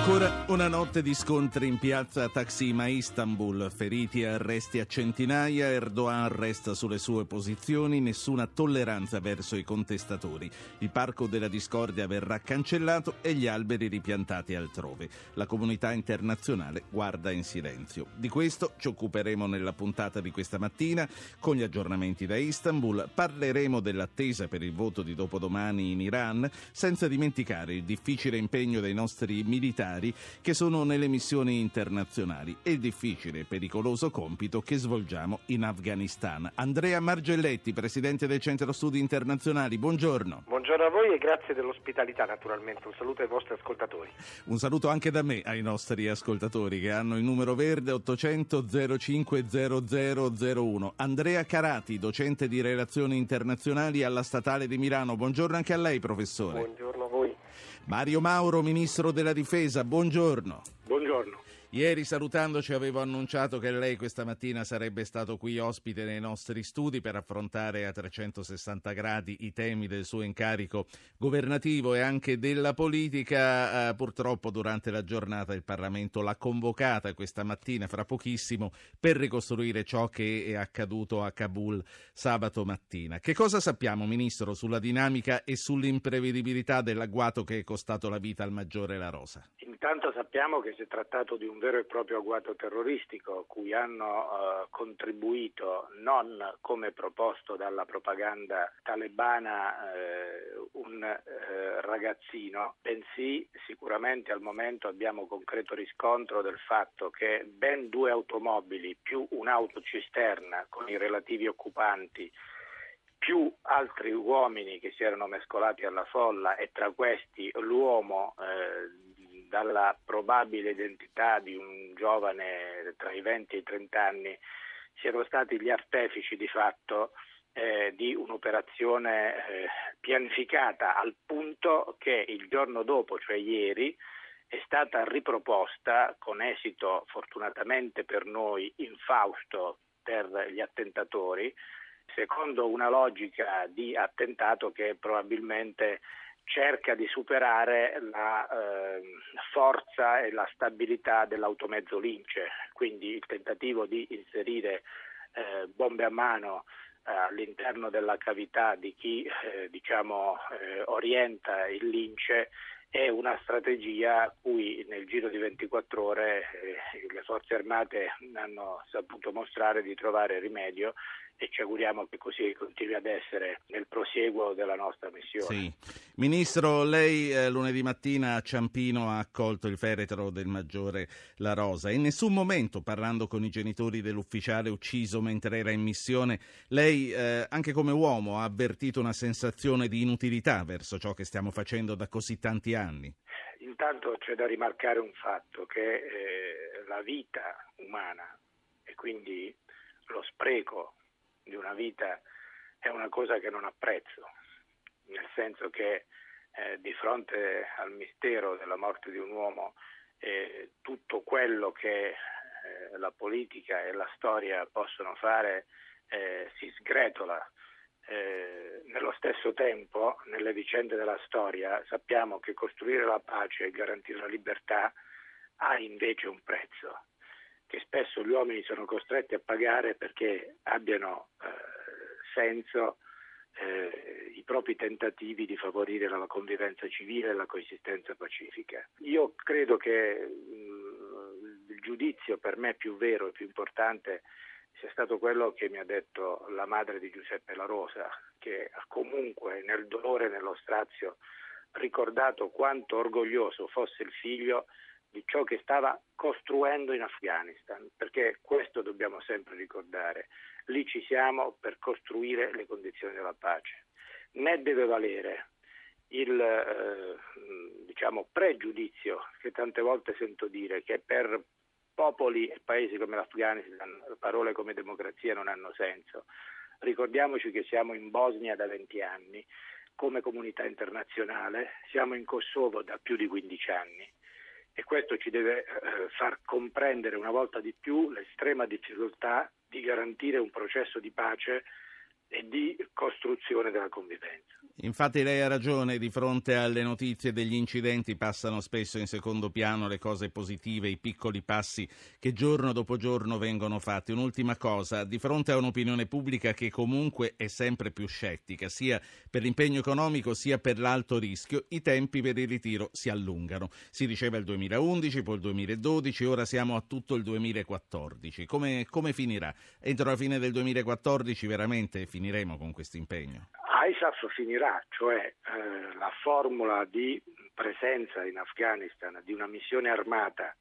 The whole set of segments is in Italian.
Ancora una notte di scontri in piazza Taksim a Istanbul, feriti e arresti a centinaia, Erdogan resta sulle sue posizioni, nessuna tolleranza verso i contestatori. Il parco della discordia verrà cancellato e gli alberi ripiantati altrove. La comunità internazionale guarda in silenzio. Di questo ci occuperemo nella puntata di questa mattina con gli aggiornamenti da Istanbul. Parleremo dell'attesa per il voto di dopodomani in Iran, senza dimenticare il difficile impegno dei nostri militari militari che sono nelle missioni internazionali e il difficile e pericoloso compito che svolgiamo in Afghanistan. Andrea Margelletti, presidente del Centro Studi Internazionali, buongiorno. Buongiorno a voi e grazie dell'ospitalità naturalmente. Un saluto ai vostri ascoltatori. Un saluto anche da me ai nostri ascoltatori che hanno il numero verde 800 05 0001. Andrea Carati, docente di relazioni internazionali alla Statale di Milano. Buongiorno anche a lei, professore. Buongiorno a voi. Mario Mauro, ministro della Difesa, buongiorno. Buongiorno. Ieri salutandoci avevo annunciato che lei questa mattina sarebbe stato qui ospite nei nostri studi per affrontare a 360 gradi i temi del suo incarico governativo e anche della politica. Eh, purtroppo durante la giornata il Parlamento l'ha convocata questa mattina, fra pochissimo, per ricostruire ciò che è accaduto a Kabul sabato mattina. Che cosa sappiamo, Ministro, sulla dinamica e sull'imprevedibilità dell'agguato che è costato la vita al maggiore La Rosa? Intanto sappiamo che si è trattato di un vero e proprio agguato terroristico cui hanno eh, contribuito non come proposto dalla propaganda talebana eh, un eh, ragazzino, bensì sicuramente al momento abbiamo concreto riscontro del fatto che ben due automobili più un'autocisterna con i relativi occupanti più altri uomini che si erano mescolati alla folla e tra questi l'uomo eh, dalla probabile identità di un giovane tra i 20 e i 30 anni siano stati gli artefici di fatto eh, di un'operazione eh, pianificata al punto che il giorno dopo, cioè ieri, è stata riproposta con esito fortunatamente per noi infausto per gli attentatori, secondo una logica di attentato che probabilmente cerca di superare la eh, forza e la stabilità dell'automezzo lince, quindi il tentativo di inserire eh, bombe a mano eh, all'interno della cavità di chi eh, diciamo, eh, orienta il lince è una strategia a cui nel giro di 24 ore eh, le forze armate hanno saputo mostrare di trovare rimedio e ci auguriamo che così continui ad essere nel prosieguo della nostra missione. Sì. Ministro, lei eh, lunedì mattina a Ciampino ha accolto il feretro del maggiore La Rosa. In nessun momento, parlando con i genitori dell'ufficiale ucciso mentre era in missione, lei, eh, anche come uomo, ha avvertito una sensazione di inutilità verso ciò che stiamo facendo da così tanti anni? Intanto c'è da rimarcare un fatto, che eh, la vita umana e quindi lo spreco di una vita è una cosa che non apprezzo, nel senso che eh, di fronte al mistero della morte di un uomo eh, tutto quello che eh, la politica e la storia possono fare eh, si sgretola. Eh, nello stesso tempo, nelle vicende della storia, sappiamo che costruire la pace e garantire la libertà ha invece un prezzo che spesso gli uomini sono costretti a pagare perché abbiano eh, senso eh, i propri tentativi di favorire la convivenza civile e la coesistenza pacifica. Io credo che mh, mm, il giudizio per me più vero e più importante sia stato quello che mi ha detto la madre di Giuseppe La Rosa, che ha comunque nel dolore e nello strazio ricordato quanto orgoglioso fosse il figlio di ciò che stava costruendo in Afghanistan, perché questo dobbiamo sempre ricordare, lì ci siamo per costruire le condizioni della pace. Né deve valere il eh, diciamo, pregiudizio che tante volte sento dire che per popoli e paesi come l'Afghanistan parole come democrazia non hanno senso. Ricordiamoci che siamo in Bosnia da 20 anni come comunità internazionale, siamo in Kosovo da più di 15 anni e questo ci deve eh, far comprendere una volta di più l'estrema difficoltà di garantire un processo di pace e di costruzione della convivenza. Infatti lei ha ragione, di fronte alle notizie degli incidenti passano spesso in secondo piano le cose positive, i piccoli passi che giorno dopo giorno vengono fatti. Un'ultima cosa, di fronte a un'opinione pubblica che comunque è sempre più scettica, sia per l'impegno economico sia per l'alto rischio, i tempi per il ritiro si allungano. Si diceva il 2011, poi il 2012, ora siamo a tutto il 2014. Come, come finirà? Entro la fine del 2014 veramente finiremo con questo impegno? ISAF finirà, cioè eh, la formula di presenza in Afghanistan di una missione armata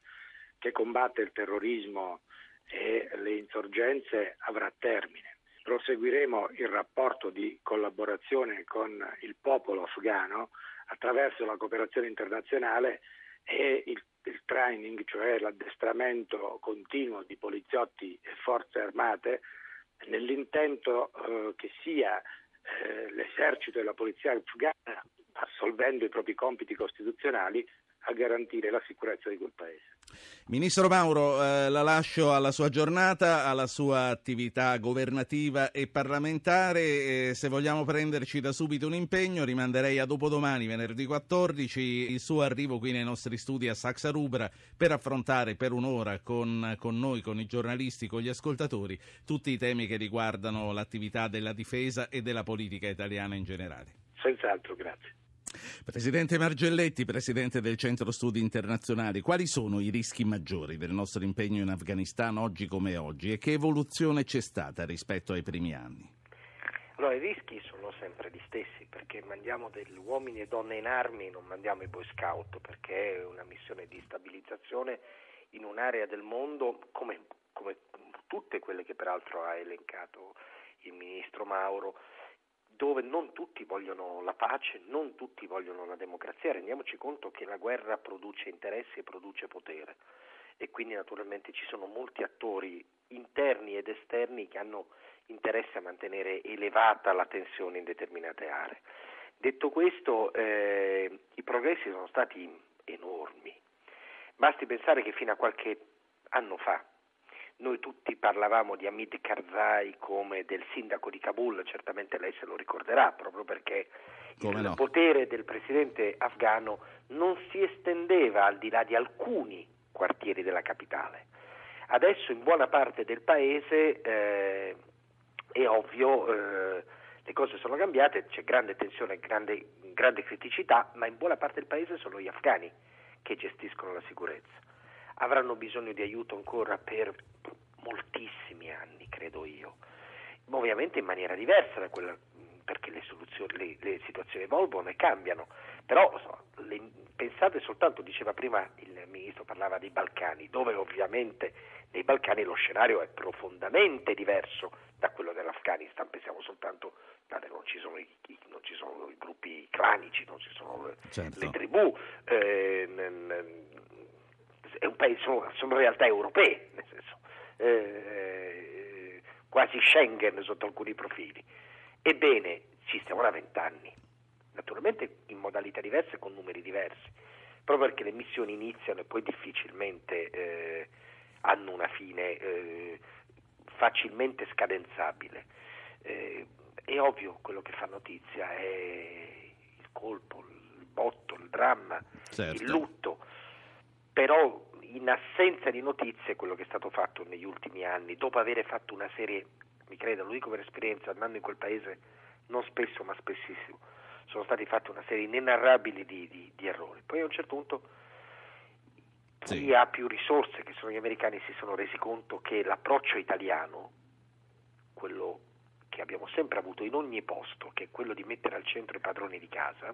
che combatte il terrorismo e le insorgenze avrà termine. Proseguiremo il rapporto di collaborazione con il popolo afghano attraverso la cooperazione internazionale e il, il training, cioè l'addestramento continuo di poliziotti e forze armate nell'intento eh, che sia eh, l'esercito e la polizia afghana, assolvendo i propri compiti costituzionali, a garantire la sicurezza di quel paese. Ministro Mauro, eh, la lascio alla sua giornata, alla sua attività governativa e parlamentare. Eh, se vogliamo prenderci da subito un impegno, rimanderei a dopodomani, venerdì 14, il suo arrivo qui nei nostri studi a Saxa Rubra per affrontare per un'ora con, con noi, con i giornalisti, con gli ascoltatori, tutti i temi che riguardano l'attività della difesa e della politica italiana in generale. Senz'altro, grazie. Presidente Margelletti, Presidente del Centro Studi Internazionali, quali sono i rischi maggiori del nostro impegno in Afghanistan oggi come oggi e che evoluzione c'è stata rispetto ai primi anni? Allora, i rischi sono sempre gli stessi perché mandiamo degli uomini e donne in armi, non mandiamo i boy scout perché è una missione di stabilizzazione in un'area del mondo come, come tutte quelle che peraltro ha elencato il Ministro Mauro dove non tutti vogliono la pace, non tutti vogliono la democrazia, rendiamoci conto che la guerra produce interessi e produce potere e quindi naturalmente ci sono molti attori interni ed esterni che hanno interesse a mantenere elevata la tensione in determinate aree. Detto questo, eh, i progressi sono stati enormi. Basti pensare che fino a qualche anno fa noi tutti parlavamo di Hamid Karzai come del sindaco di Kabul, certamente lei se lo ricorderà, proprio perché come il no. potere del presidente afghano non si estendeva al di là di alcuni quartieri della capitale. Adesso in buona parte del paese eh, è ovvio, eh, le cose sono cambiate, c'è grande tensione, grande, grande criticità, ma in buona parte del paese sono gli afghani che gestiscono la sicurezza avranno bisogno di aiuto ancora per moltissimi anni, credo io. Ovviamente in maniera diversa da quella perché le, le, le situazioni evolvono e cambiano, però so, le, pensate soltanto, diceva prima il ministro, parlava dei Balcani, dove ovviamente nei Balcani lo scenario è profondamente diverso da quello dell'Afghanistan, pensiamo soltanto, non ci sono i, non ci sono i gruppi clanici, non ci sono certo. le tribù, eh, paese, sono, sono realtà europee, nel senso, eh, quasi Schengen sotto alcuni profili. Ebbene, ci stiamo da vent'anni, naturalmente in modalità diverse e con numeri diversi, proprio perché le missioni iniziano e poi difficilmente eh, hanno una fine eh, facilmente scadenzabile. Eh, è ovvio quello che fa notizia è il colpo, il botto, il dramma, certo. il lutto, però in assenza di notizie quello che è stato fatto negli ultimi anni, dopo aver fatto una serie, mi credo, lo dico per esperienza, andando in quel paese non spesso ma spessissimo, sono stati fatti una serie inenarrabili di, di, di errori. Poi a un certo punto chi sì. ha più risorse, che sono gli americani, si sono resi conto che l'approccio italiano, quello che abbiamo sempre avuto in ogni posto, che è quello di mettere al centro i padroni di casa,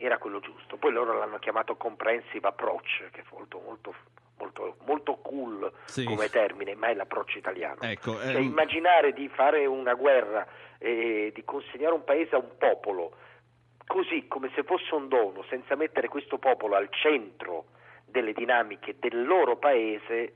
era quello giusto. Poi loro l'hanno chiamato comprehensive approach, che è molto, molto, molto, molto cool Sì. come termine, ma è l'approccio italiano. Ecco, Cioè, ehm, immaginare di fare una guerra e di consegnare un paese a un popolo così come se fosse un dono, senza mettere questo popolo al centro delle dinamiche del loro paese,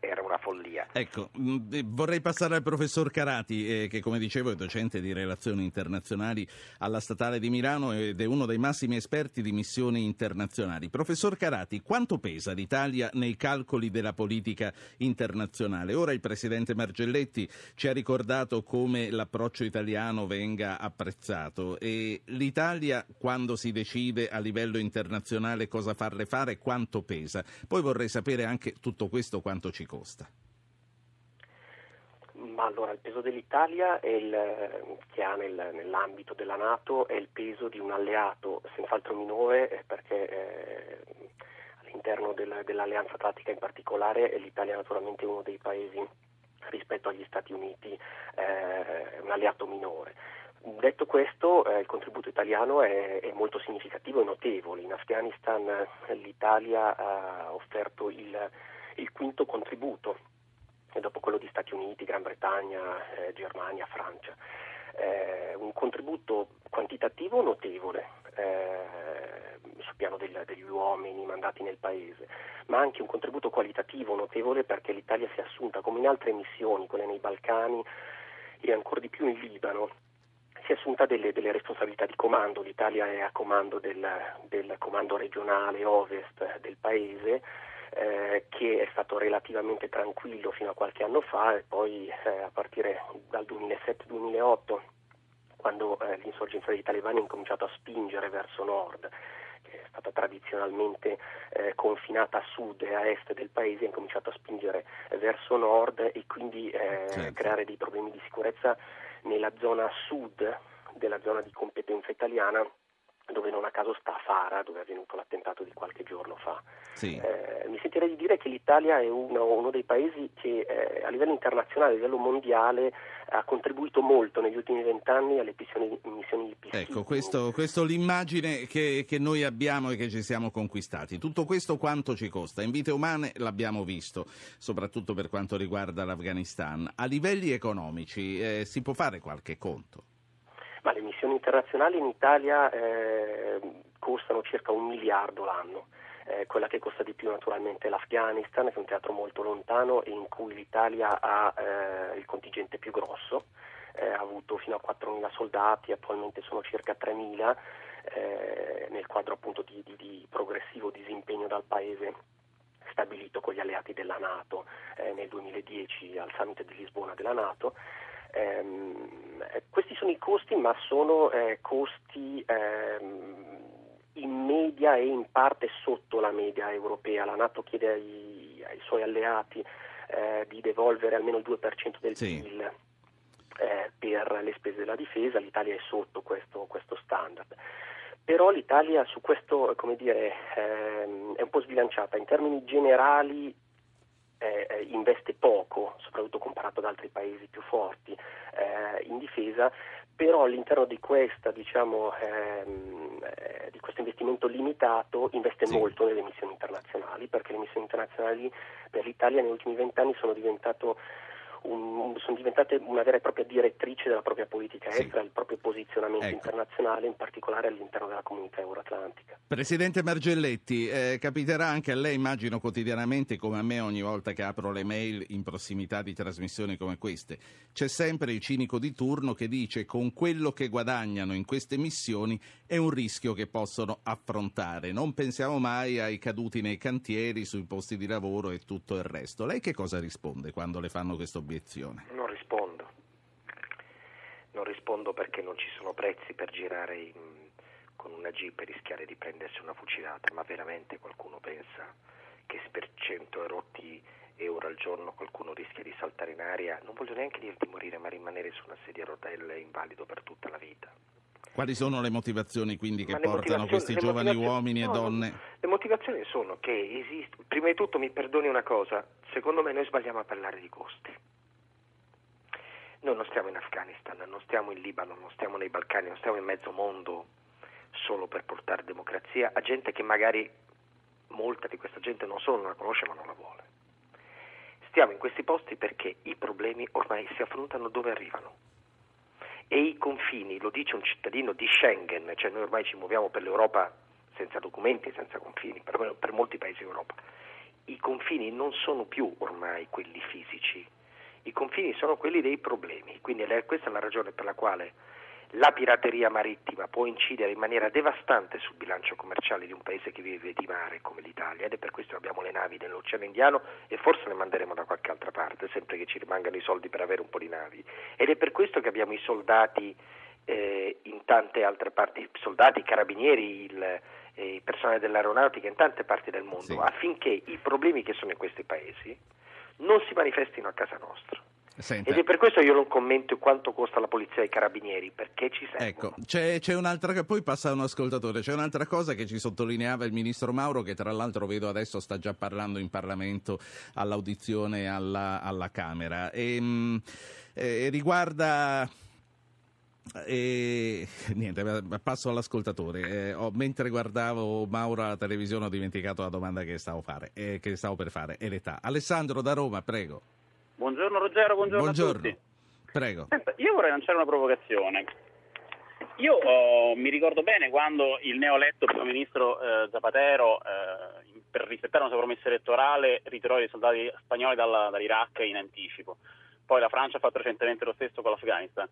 era una follia. Ecco, mh, eh, vorrei passare al professor Carati, eh, che come dicevo è docente di relazioni internazionali alla Statale di Milano ed è uno dei massimi esperti di missioni internazionali. Professor Carati, quanto pesa l'Italia nei calcoli della politica internazionale? Ora il presidente Margelletti ci ha ricordato come l'approccio italiano venga apprezzato e l'Italia quando si decide a livello internazionale cosa farle fare, quanto pesa? Poi vorrei sapere anche tutto questo quanto ci costa. Ma allora il peso dell'Italia il, che ha nel- nell'ambito della Nato è il peso di un alleato senz'altro minore eh, perché eh, all'interno del- dell'Alleanza Atlantica in particolare eh, l'Italia è naturalmente uno dei paesi rispetto agli Stati Uniti eh, un alleato minore. Detto questo, eh, il contributo italiano è, è molto significativo e notevole. In Afghanistan eh, l'Italia ha offerto il, il quinto contributo dopo quello di Stati Uniti, Gran Bretagna, eh, Germania, Francia. Eh, un contributo quantitativo notevole eh, sul piano del- degli uomini mandati nel paese, ma anche un contributo qualitativo notevole perché l'Italia si è assunta, come in altre missioni, quelle nei Balcani e ancora di più in Libano, si è assunta delle, delle responsabilità di comando. L'Italia è a comando del, del comando regionale ovest del paese eh, che è stato relativamente tranquillo fino a qualche anno fa e poi eh, a partire dal 2007-2008 quando eh, l'insorgenza dei talebani ha incominciato a spingere verso nord che è stata tradizionalmente eh, confinata a sud e a est del paese, ha incominciato a spingere verso nord e quindi eh, Certo. creare dei problemi di sicurezza nella zona sud della zona di competenza italiana dove non a caso sta Fara, dove è avvenuto l'attentato di qualche giorno fa. Sì. Eh, mi sentirei di dire che l'Italia è uno, uno dei paesi che eh, a livello internazionale, a livello mondiale, ha contribuito molto negli ultimi vent'anni alle missioni, missioni di peacekeeping. Ecco, questo, questo è l'immagine che, che noi abbiamo e che ci siamo conquistati. Tutto questo quanto ci costa? In vite umane l'abbiamo visto, soprattutto per quanto riguarda l'Afghanistan. A livelli economici eh, si può fare qualche conto? Missioni internazionali in Italia eh, costano circa un miliardo l'anno. Eh, quella che costa di più naturalmente è l'Afghanistan, che è un teatro molto lontano e in cui l'Italia ha eh, il contingente più grosso, eh, ha avuto fino a 4.000 soldati, attualmente sono circa 3.000 eh, nel quadro appunto di, di- di progressivo disimpegno dal paese stabilito con gli alleati della Nato eh, nel 2010 al summit di Lisbona della Nato. Eh, questi sono i costi, ma sono eh, costi ehm, in media e in parte sotto la media europea. La Nato chiede ai, ai suoi alleati eh, di devolvere almeno il 2% del Sì. PIL eh, per le spese della difesa, l'Italia è sotto questo, questo standard. Però l'Italia su questo, come dire, ehm, è un po' sbilanciata. In termini generali eh, eh, investe poco, soprattutto comparato ad altri paesi più forti eh, in difesa, però all'interno di questa, diciamo, ehm, eh, di questo investimento limitato investe Sì. molto nelle missioni internazionali, perché le missioni internazionali per l'Italia negli ultimi vent'anni sono diventato un- sono diventate una vera e propria direttrice della propria politica Sì. estera, del proprio posizionamento Ecco. internazionale, in particolare all'interno della comunità euroatlantica. Presidente Margelletti, eh, capiterà anche a lei, immagino quotidianamente, come a me ogni volta che apro le mail in prossimità di trasmissioni come queste. C'è sempre il cinico di turno che dice con quello che guadagnano in queste missioni è un rischio che possono affrontare. Non pensiamo mai ai caduti nei cantieri, sui posti di lavoro e tutto il resto. Lei che cosa risponde quando le fanno questa obiezione? Non rispondo. Non rispondo perché non ci sono prezzi per girare in- con una jeep e rischiare di prendersi una fucilata, ma veramente qualcuno pensa che per 100 erotti euro al giorno qualcuno rischia di saltare in aria, non voglio neanche dire di morire, ma rimanere su una sedia a rotelle invalido per tutta la vita. Quali sono le motivazioni quindi che portano questi giovani uomini e no, no, donne? Le motivazioni sono che esiste. Prima di tutto mi perdoni una cosa, secondo me noi sbagliamo a parlare di costi. Noi non stiamo in Afghanistan, non stiamo in Libano, non stiamo nei Balcani, non stiamo in mezzo mondo solo per portare democrazia a gente che magari molta di questa gente non solo non la conosce ma non la vuole. Stiamo in questi posti perché i problemi ormai si affrontano dove arrivano. E i confini, lo dice un cittadino di Schengen, cioè noi ormai ci muoviamo per l'Europa senza documenti, senza confini, per, per molti paesi d'Europa. I confini non sono più ormai quelli fisici, i confini sono quelli dei problemi, quindi questa è la ragione per la quale la pirateria marittima può incidere in maniera devastante sul bilancio commerciale di un paese che vive di mare come l'Italia ed è per questo che abbiamo le navi nell'Oceano Indiano e forse le manderemo da qualche altra parte, sempre che ci rimangano i soldi per avere un po' di navi. Ed è per questo che abbiamo i soldati eh, in tante altre parti, soldati, carabinieri, il, eh, il personale dell'aeronautica in tante parti del mondo, sì. affinché i problemi che sono in questi paesi non si manifestino a casa nostra. Senta. Ed è per questo io non commento quanto costa la polizia e i carabinieri, perché ci servono. Ecco, c'è, c'è un'altra poi passa un ascoltatore, c'è un'altra cosa che ci sottolineava il ministro Mauro, che tra l'altro vedo adesso sta già parlando in Parlamento all'audizione alla, alla Camera. E, mh, eh, riguarda e niente, passo all'ascoltatore. Eh, ho, mentre guardavo Mauro alla televisione ho dimenticato la domanda che stavo, fare, eh, che stavo per fare. E l'età. Alessandro da Roma, prego. Buongiorno Ruggero, buongiorno, buongiorno. a tutti. Prego. Senta, io vorrei lanciare una provocazione. Io oh, mi ricordo bene quando il neoletto primo ministro eh, Zapatero, eh, per rispettare una sua promessa elettorale, ritirò i soldati spagnoli dalla, dall'Iraq in anticipo. Poi la Francia ha fatto recentemente lo stesso con l'Afghanistan.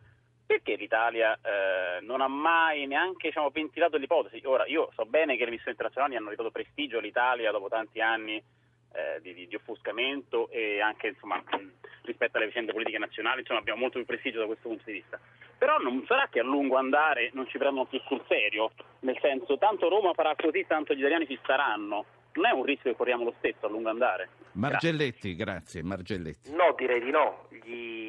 Perché l'Italia eh, non ha mai neanche diciamo, ventilato l'ipotesi? Ora, io so bene che le missioni internazionali hanno ridato prestigio all'Italia dopo tanti anni eh, di, di, offuscamento e anche insomma, rispetto alle vicende politiche nazionali insomma, abbiamo molto più prestigio da questo punto di vista. Però non sarà che a lungo andare non ci prendono più sul serio, nel senso tanto Roma farà così, tanto gli italiani ci staranno. Non è un rischio che corriamo lo stesso a lungo andare? Margelletti, grazie. grazie. Margelletti. No, direi di no. Gli,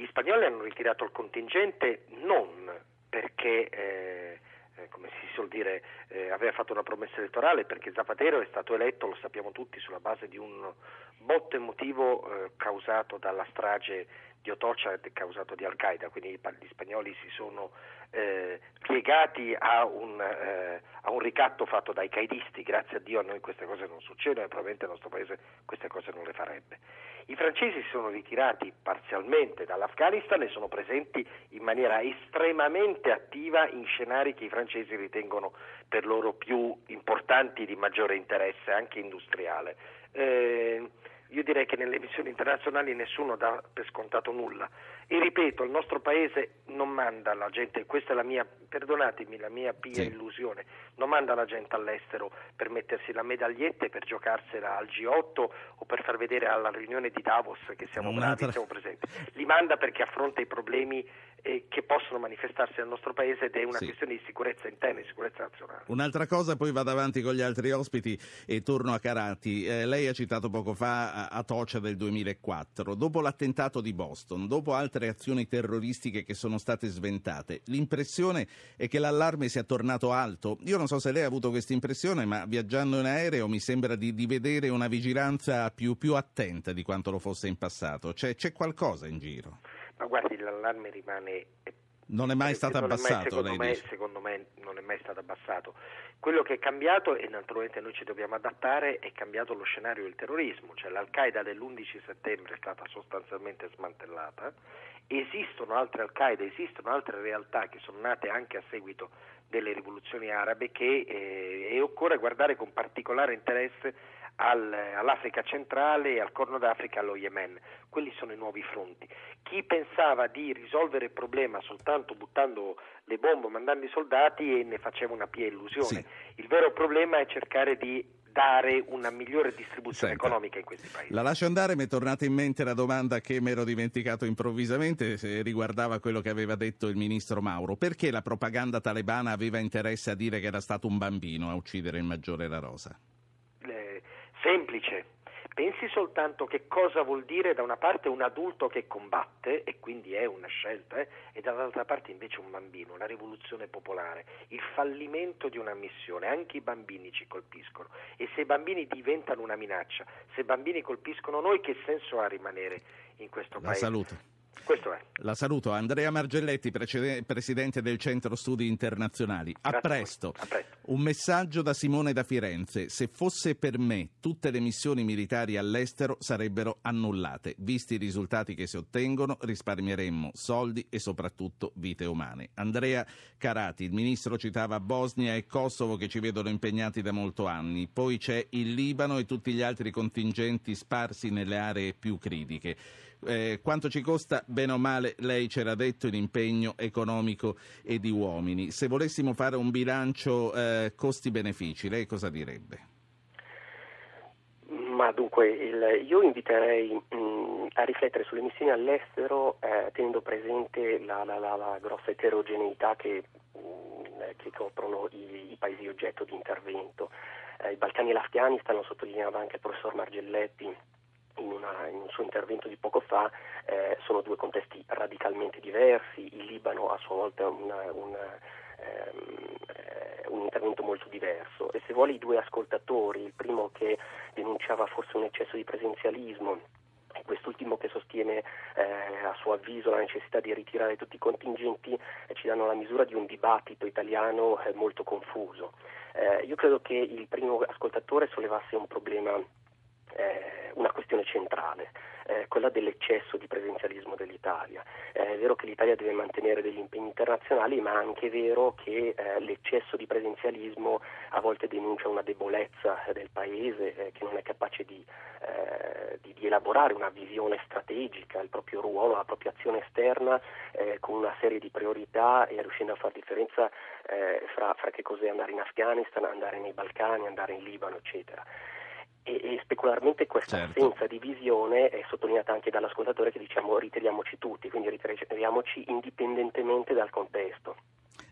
gli spagnoli hanno ritirato il contingente non perché... Eh, eh, come si suol dire, eh, aveva fatto una promessa elettorale perché Zapatero è stato eletto, lo sappiamo tutti, sulla base di un botto emotivo eh, causato dalla strage di Otocha causato di Al-Qaeda, quindi gli spagnoli si sono eh, piegati a un, eh, a un, ricatto fatto dai caidisti, grazie a Dio a noi queste cose non succedono e probabilmente il nostro paese queste cose non le farebbe. I francesi si sono ritirati parzialmente dall'Afghanistan e sono presenti in maniera estremamente attiva in scenari che i francesi ritengono per loro più importanti di maggiore interesse anche industriale. Eh, io direi che nelle missioni internazionali nessuno dà per scontato nulla. E ripeto, il nostro paese non manda la gente, questa è la mia, perdonatemi, la mia pia sì. illusione, non manda la gente all'estero per mettersi la medaglietta e per giocarsela al G8 o per far vedere alla riunione di Davos che siamo bravi, siamo presenti. Li manda perché affronta i problemi eh, che possono manifestarsi nel nostro paese ed è una sì. questione di sicurezza interna e sicurezza nazionale. Un'altra cosa, poi vado avanti con gli altri ospiti e torno a Carati. Eh, lei ha citato poco fa Atocia del 2004. Dopo l'attentato di Boston, dopo altre reazioni terroristiche che sono state sventate. L'impressione è che l'allarme sia tornato alto. Io non so se lei ha avuto questa impressione, ma viaggiando in aereo mi sembra di, di vedere una vigilanza più, più, attenta di quanto lo fosse in passato. C'è, c'è qualcosa in giro? Ma guardi, l'allarme rimane non è mai stato abbassato, mai, secondo, me, secondo, me, non è mai stato abbassato. Quello che è cambiato, e naturalmente noi ci dobbiamo adattare, è cambiato lo scenario del terrorismo, cioè l'Al-Qaeda dell'11 settembre è stata sostanzialmente smantellata, esistono altre Al-Qaeda, esistono altre realtà che sono nate anche a seguito delle rivoluzioni arabe che, eh, e occorre guardare con particolare interesse all'Africa centrale, al Corno d'Africa e allo Yemen. Quelli sono i nuovi fronti. Chi pensava di risolvere il problema soltanto buttando le bombe, mandando i soldati e ne faceva una pia illusione. Sì. Il vero problema è cercare di dare una migliore distribuzione Senta, economica in questi paesi. La lascio andare, mi è tornata in mente la domanda che mi ero dimenticato improvvisamente, se riguardava quello che aveva detto il ministro Mauro. Perché la propaganda talebana aveva interesse a dire che era stato un bambino a uccidere il maggiore La Rosa? Semplice. Pensi soltanto che cosa vuol dire da una parte un adulto che combatte, e quindi è una scelta, eh, e dall'altra parte invece un bambino, una rivoluzione popolare, il fallimento di una missione, anche i bambini ci colpiscono. E se i bambini diventano una minaccia, se i bambini colpiscono noi, che senso ha rimanere in questo La paese? salute. Questo è. La saluto. Andrea Margelletti, precede- presidente del Centro Studi Internazionali. A presto. A presto. Un messaggio da Simone da Firenze. Se fosse per me, tutte le missioni militari all'estero sarebbero annullate. Visti i risultati che si ottengono, risparmieremmo soldi e soprattutto vite umane. Andrea Carati, il ministro citava Bosnia e Kosovo che ci vedono impegnati da molto anni. Poi c'è il Libano e tutti gli altri contingenti sparsi nelle aree più critiche. Eh, quanto ci costa, bene o male, lei c'era detto, l'impegno economico e di uomini. Se volessimo fare un bilancio eh, costi-benefici, lei cosa direbbe? Ma dunque, il- io inviterei mh, a riflettere sulle missioni all'estero eh, tenendo presente la, la- la- la grossa eterogeneità che, mh, che coprono i, i paesi oggetto di intervento. Eh, I Balcani e l'Afghanistan, lo sottolineava anche il professor Margelletti in, una- in un suo intervento di poco fa, eh, sono due contesti radicalmente diversi. Il Libano a sua volta è una- una, ehm, eh, un intervento molto diverso e se vuole i due ascoltatori, il primo che denunciava forse un eccesso di presenzialismo e quest'ultimo che sostiene eh, a suo avviso la necessità di ritirare tutti i contingenti eh, ci danno la misura di un dibattito italiano eh, molto confuso. Eh, io credo che il primo ascoltatore sollevasse un problema eh, una questione centrale, eh, quella dell'eccesso di presenzialismo dell'Italia. Eh, è vero che l'Italia deve mantenere degli impegni internazionali, ma è anche vero che eh, l'eccesso di presenzialismo a volte denuncia una debolezza eh, del Paese eh, che non è capace di, di- di elaborare una visione strategica, il proprio ruolo, la propria azione esterna con una serie di priorità e riuscendo a fare differenza fra, fra che cos'è andare in Afghanistan, andare nei Balcani, andare in Libano, eccetera. E, e specularmente questa Certo. assenza di visione è sottolineata anche dall'ascoltatore che diciamo ritiriamoci tutti, quindi ritiriamoci indipendentemente dal contesto.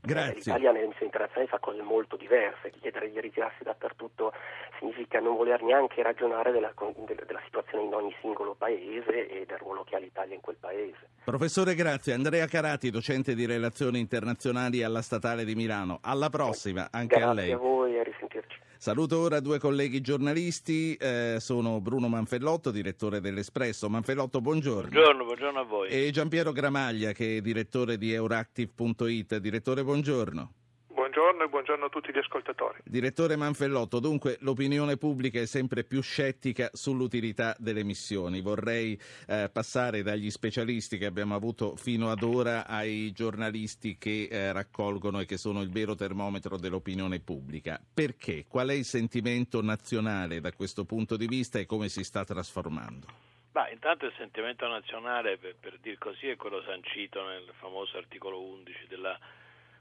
Grazie. L'Italia nelle missioni internazionali fa cose molto diverse, chiedere di ritirarsi dappertutto significa non voler neanche ragionare della, della situazione in ogni singolo paese e del ruolo che ha l'Italia in quel paese. Professore, grazie. Andrea Carati, docente di relazioni internazionali alla Statale di Milano. Alla prossima, anche Grazie a lei. a voi e a risentirci. Saluto ora due colleghi giornalisti, eh, sono Bruno Manfellotto, direttore dell'Espresso. Manfellotto, buongiorno. Buongiorno, buongiorno a voi. E Giampiero Gramaglia, che è direttore di Euractiv.it. Direttore, buongiorno. Buongiorno e buongiorno a tutti gli ascoltatori. Direttore Manfellotto, dunque l'opinione pubblica è sempre più scettica sull'utilità delle missioni. Vorrei eh, passare dagli specialisti che abbiamo avuto fino ad ora ai giornalisti che eh, raccolgono e che sono il vero termometro dell'opinione pubblica. Perché? Qual è il sentimento nazionale da questo punto di vista e come si sta trasformando? Bah, intanto il sentimento nazionale, per, per dir così, è quello sancito nel famoso articolo 11 della,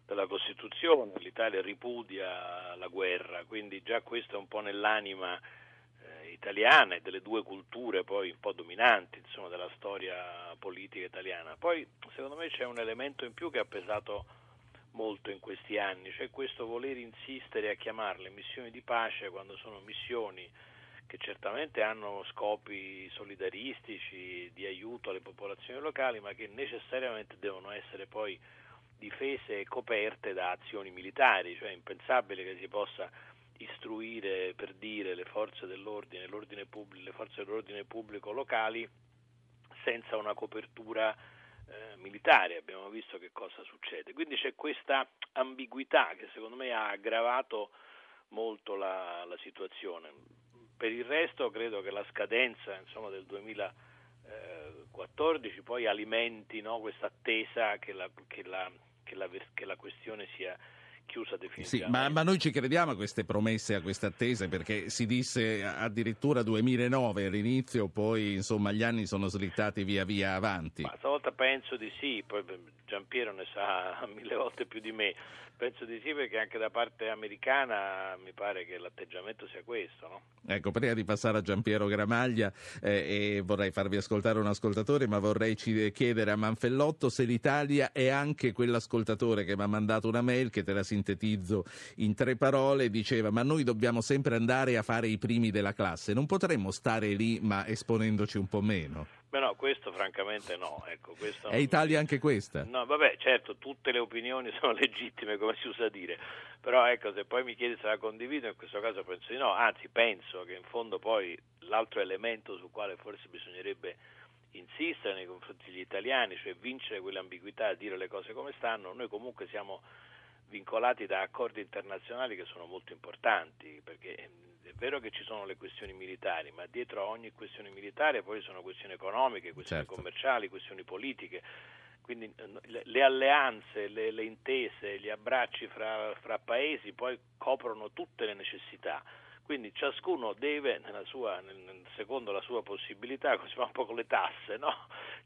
della Costituzione. L'Italia ripudia la guerra, quindi già questo è un po' nell'anima eh, italiana e delle due culture poi un po' dominanti insomma, della storia politica italiana. Poi secondo me c'è un elemento in più che ha pesato molto in questi anni, cioè questo voler insistere a chiamarle missioni di pace quando sono missioni che certamente hanno scopi solidaristici, di aiuto alle popolazioni locali, ma che necessariamente devono essere poi difese coperte da azioni militari, cioè è impensabile che si possa istruire per dire le forze dell'ordine, l'ordine pubblico, le forze dell'ordine pubblico locali senza una copertura eh, militare, abbiamo visto che cosa succede. Quindi c'è questa ambiguità che secondo me ha aggravato molto la, la situazione. Per il resto credo che la scadenza insomma, del 2014 poi alimenti no, questa attesa che la, che, la, che, la, che la questione sia chiusa Sì, definitivamente. ma, ma noi ci crediamo a queste promesse, a queste attese, perché si disse addirittura 2009 all'inizio, poi insomma gli anni sono slittati via via avanti. Ma stavolta penso di sì, poi Giampiero ne sa mille volte più di me, penso di sì perché anche da parte americana mi pare che l'atteggiamento sia questo. No? Ecco, prima di passare a Giampiero Gramaglia, eh, e vorrei farvi ascoltare un ascoltatore, ma vorrei ci- chiedere a Manfellotto se l'Italia è anche quell'ascoltatore che mi ha mandato una mail, che te la sintetizzo in tre parole, diceva ma noi dobbiamo sempre andare a fare i primi della classe, non potremmo stare lì ma esponendoci un po' meno. Beh no, questo francamente no. Ecco, questo È Italia anche questa? No, vabbè, certo, tutte le opinioni sono legittime, come si usa dire, però ecco, se poi mi chiedi se la condivido, in questo caso penso di no, anzi penso che in fondo poi l'altro elemento sul quale forse bisognerebbe insistere nei confronti degli italiani, cioè vincere quell'ambiguità, dire le cose come stanno, noi comunque siamo vincolati da accordi internazionali che sono molto importanti, perché è vero che ci sono le questioni militari, ma dietro a ogni questione militare poi sono questioni economiche, questioni certo. commerciali, questioni politiche. Quindi le, alleanze, le, le intese, gli abbracci fra, fra paesi poi coprono tutte le necessità quindi ciascuno deve, sua, secondo la sua possibilità, come si fa un po' con le tasse, no?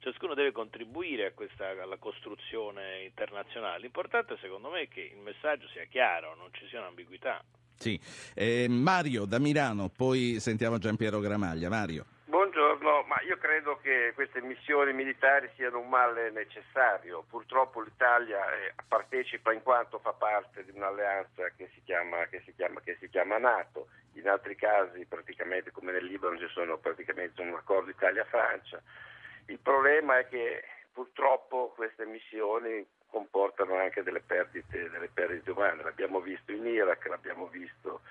Ciascuno deve contribuire questa, alla costruzione internazionale. L'importante secondo me è che il messaggio sia chiaro, non ci sia un'ambiguità. Sì. Eh, Mario da Milano, poi sentiamo Giampiero Gramaglia. Mario. Buongiorno, ma io credo che queste missioni militari siano un male necessario. Purtroppo l'Italia eh, partecipa in quanto fa parte di un'alleanza che si chiama, che si chiama, che si chiama NATO in altri casi praticamente come nel Libano ci sono praticamente un accordo Italia-Francia. Il problema è che purtroppo queste missioni comportano anche delle perdite, delle perdite umane, l'abbiamo visto in Iraq, l'abbiamo visto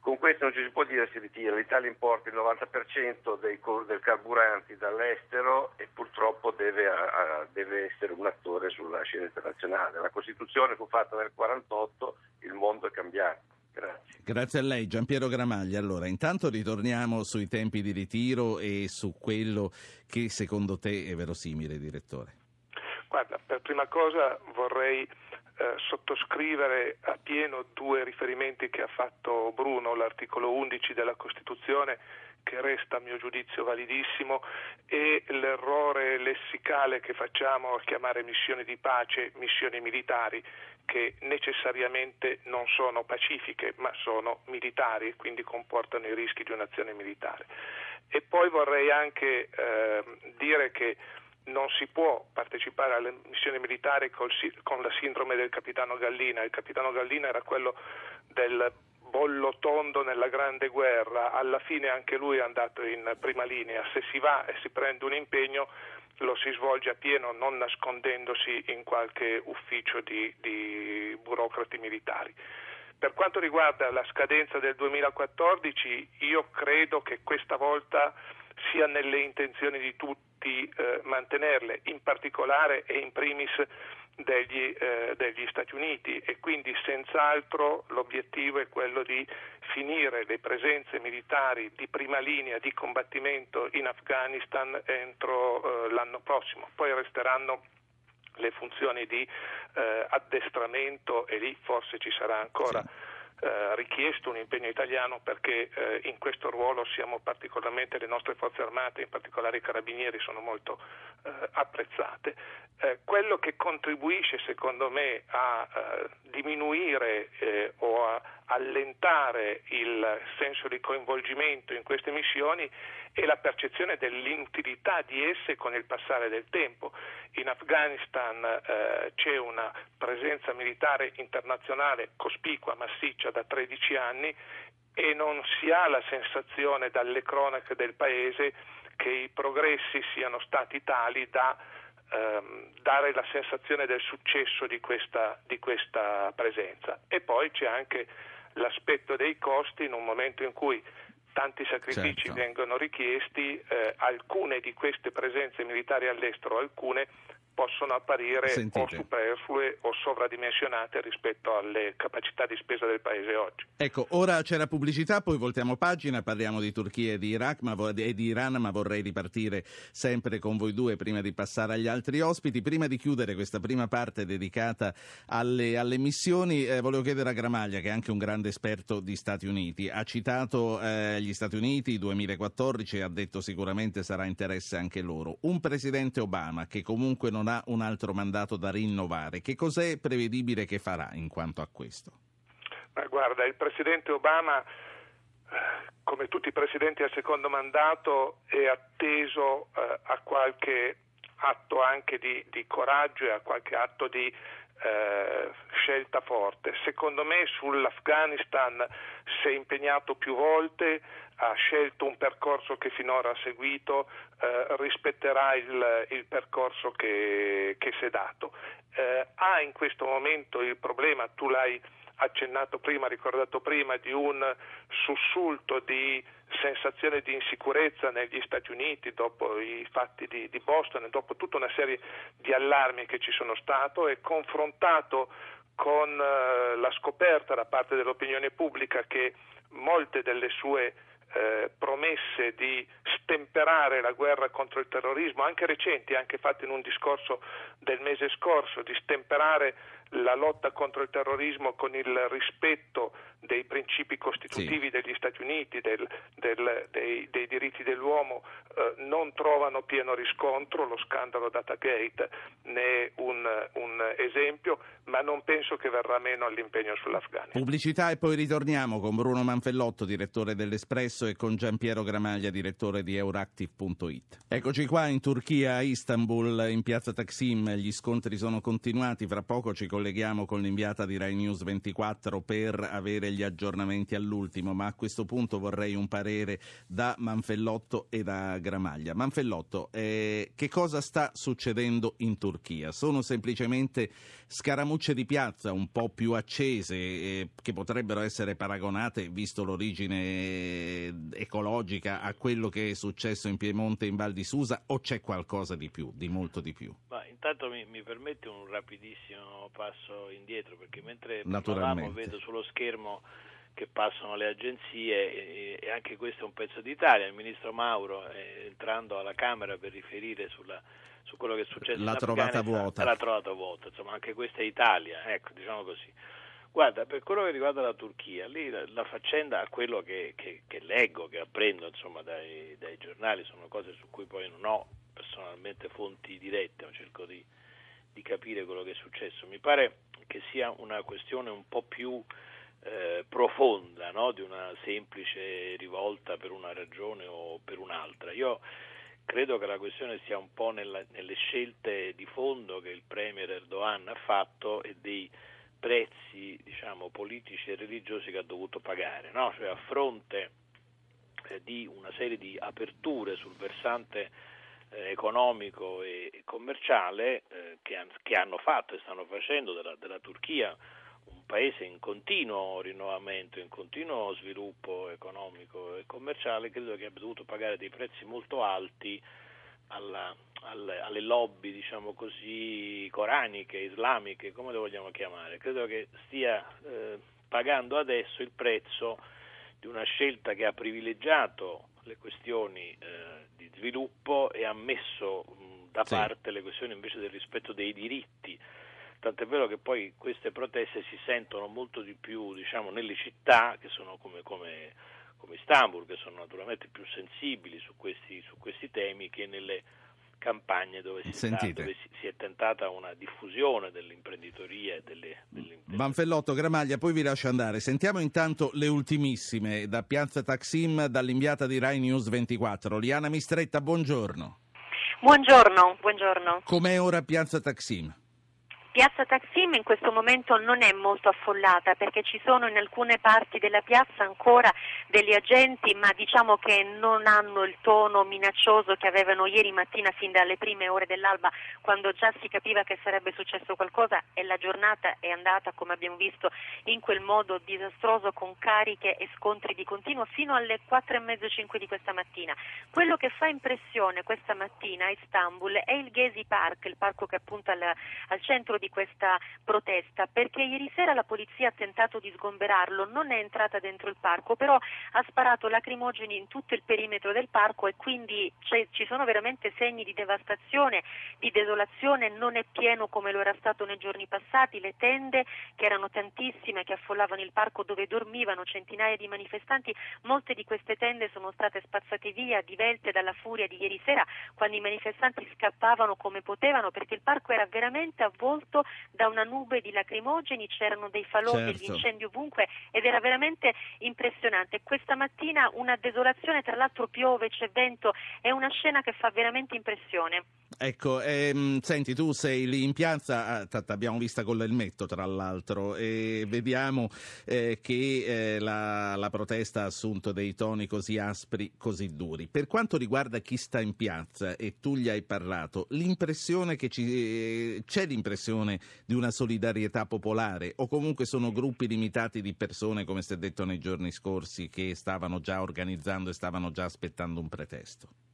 con questo non ci si può dire si ritira, l'Italia importa il 90% dei, del carburanti dall'estero e purtroppo deve, a, deve, essere un attore sulla scena internazionale. La Costituzione fu fatta nel 1948, il mondo è cambiato. Grazie. Grazie a lei, Giampiero Gramaglia. Allora, intanto ritorniamo sui tempi di ritiro e su quello che secondo te è verosimile, direttore. Guarda, per prima cosa vorrei eh, sottoscrivere a pieno due riferimenti che ha fatto Bruno, l'articolo 11 della Costituzione che resta a mio giudizio validissimo e l'errore lessicale che facciamo a chiamare missioni di pace missioni militari che necessariamente non sono pacifiche ma sono militari e quindi comportano i rischi di un'azione militare. E poi vorrei anche eh, dire che non si può partecipare alle missioni militari col, con la sindrome del capitano Gallina. Il capitano Gallina era quello del bollo tondo nella grande guerra, alla fine anche lui è andato in prima linea, se si va e si prende un impegno lo si svolge a pieno non nascondendosi in qualche ufficio di, di burocrati militari. Per quanto riguarda la scadenza del 2014, io credo che questa volta sia nelle intenzioni di tutti eh, mantenerle, in particolare e in primis degli, eh, degli, Stati Uniti e quindi senz'altro l'obiettivo è quello di finire le presenze militari di prima linea di combattimento in Afghanistan entro eh, l'anno prossimo. Poi resteranno le funzioni di eh, addestramento e lì forse ci sarà ancora. Sì eh, richiesto un impegno italiano perché eh, in questo ruolo siamo particolarmente, le nostre forze armate, in particolare i carabinieri, sono molto eh, apprezzate. Eh, quello che contribuisce secondo me a eh, diminuire o a allentare il senso di coinvolgimento in queste missioni è la percezione dell'inutilità di esse con il passare del tempo. In Afghanistan eh, c'è una presenza militare internazionale cospicua, massiccia da 13 anni e non si ha la sensazione dalle cronache del paese che i progressi siano stati tali da ehm, dare la sensazione del successo di questa, di questa presenza. E poi c'è anche l'aspetto dei costi in un momento in cui tanti sacrifici certo. vengono richiesti, eh, alcune di queste presenze militari all'estero, alcune possono apparire Sentite. o superflue o sovradimensionate rispetto alle capacità di spesa del Paese oggi. Ecco, ora c'è la pubblicità, poi voltiamo pagina, parliamo di Turchia e di Iraq ma, e di Iran, ma vorrei ripartire sempre con voi due prima di passare agli altri ospiti. Prima di chiudere questa prima parte dedicata alle, alle missioni, eh, volevo chiedere a Gramaglia, che è anche un grande esperto di Stati Uniti, ha citato eh, gli Stati Uniti 2014 e ha detto sicuramente sarà interesse anche loro. Un presidente Obama che comunque non ha un altro mandato da rinnovare. Che cos'è prevedibile che farà in quanto a questo? Ma guarda, il presidente Obama, come tutti i presidenti al secondo mandato, è atteso eh, a qualche atto anche di, di, coraggio e a qualche atto di eh, scelta forte. Secondo me sull'Afghanistan si è impegnato più volte, ha scelto un percorso che finora ha seguito, eh, rispetterà il, il percorso che, che, si è dato. Eh, ha in questo momento il problema, tu l'hai accennato prima, ricordato prima, di un sussulto di sensazione di insicurezza negli Stati Uniti dopo i fatti di, di Boston dopo tutta una serie di allarmi che ci sono stato e confrontato con eh, la scoperta da parte dell'opinione pubblica che molte delle sue eh, promesse di stemperare la guerra contro il terrorismo, anche recenti, anche fatte in un discorso del mese scorso, di stemperare la lotta contro il terrorismo con il rispetto dei principi costitutivi sì. degli Stati Uniti, del, del, dei, dei, diritti dell'uomo, eh, non trovano pieno riscontro. Lo scandalo Datagate ne è un, un, esempio, ma non penso che verrà meno all'impegno sull'Afghanistan. Pubblicità e poi ritorniamo con Bruno Manfellotto, direttore dell'Espresso, e con Giampiero Gramaglia, direttore di Euractiv.it. Eccoci qua in Turchia, a Istanbul, in piazza Taksim. Gli scontri sono continuati. Fra poco ci colleghiamo con l'inviata di Rai News 24 per avere gli aggiornamenti all'ultimo, ma a questo punto vorrei un parere da Manfellotto e da Gramaglia. Manfellotto, eh, che cosa sta succedendo in Turchia? Sono semplicemente scaramucce di piazza un po' più accese eh, che potrebbero essere paragonate, visto l'origine ecologica, a quello che è successo in Piemonte e in Val di Susa o c'è qualcosa di più, di molto di più? Ma intanto mi, mi permette un rapidissimo passo indietro perché mentre parlavamo vedo sullo schermo che passano le agenzie e, anche questo è un pezzo d'Italia. Il ministro Mauro è entrando alla Camera per riferire sulla, su quello che è successo l'ha trovata vuota. L'ha trovata vuota, insomma anche questa è Italia, ecco, diciamo così. Guarda, per quello che riguarda la Turchia, lì la, la faccenda, quello che, che, che, leggo, che apprendo insomma, dai, dai, giornali, sono cose su cui poi non ho personalmente fonti dirette, ma cerco di, di capire quello che è successo. Mi pare che sia una questione un po' più eh, profonda no? di una semplice rivolta per una ragione o per un'altra. Io credo che la questione sia un po' nella, nelle scelte di fondo che il Premier Erdogan ha fatto e dei prezzi diciamo, politici e religiosi che ha dovuto pagare, no? cioè a fronte eh, di una serie di aperture sul versante eh, economico e commerciale eh, che, che, hanno fatto e stanno facendo della, della Turchia paese in continuo rinnovamento, in continuo sviluppo economico e commerciale, credo che abbia dovuto pagare dei prezzi molto alti alla, alle, alle, lobby, diciamo così, coraniche, islamiche, come le vogliamo chiamare. Credo che stia eh, pagando adesso il prezzo di una scelta che ha privilegiato le questioni eh, di sviluppo e ha messo mh, da sì. parte le questioni invece del rispetto dei diritti tant'è vero che poi queste proteste si sentono molto di più diciamo, nelle città che sono come, come, come, Istanbul, che sono naturalmente più sensibili su questi, su questi temi che nelle campagne dove, si, sta, dove si, si, è tentata una diffusione dell'imprenditoria e delle, delle, delle... Manfellotto, Gramaglia, poi vi lascio andare. Sentiamo intanto le ultimissime da Piazza Taksim, dall'inviata di Rai News 24. Liana Mistretta, buongiorno. Buongiorno, buongiorno. Com'è ora Piazza Taksim? Piazza Taksim in questo momento non è molto affollata perché ci sono in alcune parti della piazza ancora degli agenti ma diciamo che non hanno il tono minaccioso che avevano ieri mattina fin dalle prime ore dell'alba quando già si capiva che sarebbe successo qualcosa e la giornata è andata come abbiamo visto in quel modo disastroso con cariche e scontri di continuo fino alle 4 e mezzo 5 di questa mattina. Quello che fa impressione questa mattina a Istanbul è il Gezi Park, il parco che appunto al, al centro di questa protesta perché ieri sera la polizia ha tentato di sgomberarlo, non è entrata dentro il parco, però ha sparato lacrimogeni in tutto il perimetro del parco e quindi ci sono veramente segni di devastazione, di desolazione, non è pieno come lo era stato nei giorni passati, le tende che erano tantissime che affollavano il parco dove dormivano centinaia di manifestanti, molte di queste tende sono state spazzate via, divelte dalla furia di ieri sera quando i manifestanti scappavano come potevano perché il parco era veramente avvolto avvolto da una nube di lacrimogeni, c'erano dei falò, certo. degli incendi ovunque ed era veramente impressionante. Questa mattina una desolazione, tra l'altro piove, c'è vento, è una scena che fa veramente impressione. Ecco, ehm, senti, tu sei lì in piazza, ah, t- abbiamo vista con l'elmetto tra l'altro, e vediamo eh, che eh, la, la, protesta ha assunto dei toni così aspri, così duri. Per quanto riguarda chi sta in piazza, e tu gli hai parlato, l'impressione che ci, eh, c'è l'impressione di una solidarietà popolare o comunque sono gruppi limitati di persone, come si è detto nei giorni scorsi, che stavano già organizzando e stavano già aspettando un pretesto?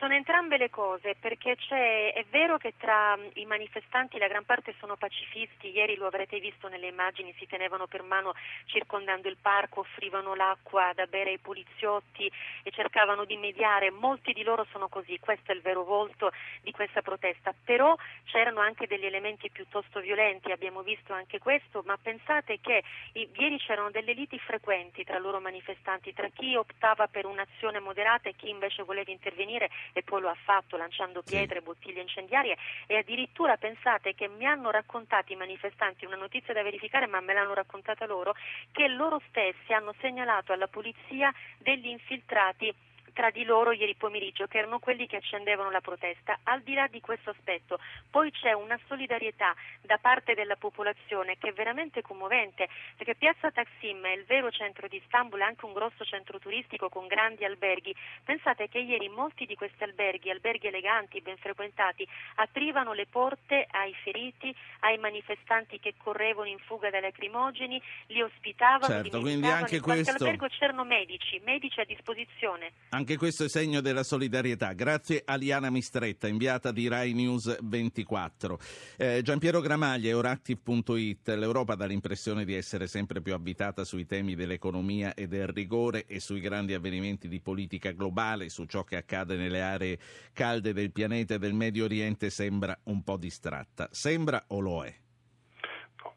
Sono entrambe le cose, perché è vero che tra mm, i manifestanti la gran parte sono pacifisti, ieri lo avrete visto nelle immagini, si tenevano per mano circondando il parco, offrivano l'acqua da bere ai poliziotti e cercavano di mediare, molti di loro sono così, questo è il vero volto di questa protesta, però c'erano anche degli elementi piuttosto violenti, abbiamo visto anche questo, ma pensate che ieri c'erano delle liti frequenti tra loro manifestanti, tra chi optava per un'azione moderata e chi invece voleva intervenire e poi lo ha fatto lanciando pietre, sì. bottiglie incendiarie e addirittura pensate che mi hanno raccontato i manifestanti una notizia da verificare ma me l'hanno raccontata loro che loro stessi hanno segnalato alla polizia degli infiltrati tra di loro ieri pomeriggio, che erano quelli che accendevano la protesta. Al di là di questo aspetto, poi c'è una solidarietà da parte della popolazione che è veramente commovente, perché Piazza Taksim è il vero centro di Istanbul, è anche un grosso centro turistico con grandi alberghi. Pensate che ieri molti di questi alberghi, alberghi eleganti, ben frequentati, aprivano le porte ai feriti, ai manifestanti che correvano in fuga dai lacrimogeni, li ospitavano, certo, li quindi anche in questo... albergo c'erano medici, medici a disposizione. Anche questo è segno della solidarietà. Grazie a Liana Mistretta, inviata di Rai News 24. Eh, Giampiero Gramaglia, Euractiv.it. L'Europa dà l'impressione di essere sempre più abitata sui temi dell'economia e del rigore e sui grandi avvenimenti di politica globale, su ciò che accade nelle aree calde del pianeta e del Medio Oriente sembra un po' distratta. Sembra o lo è?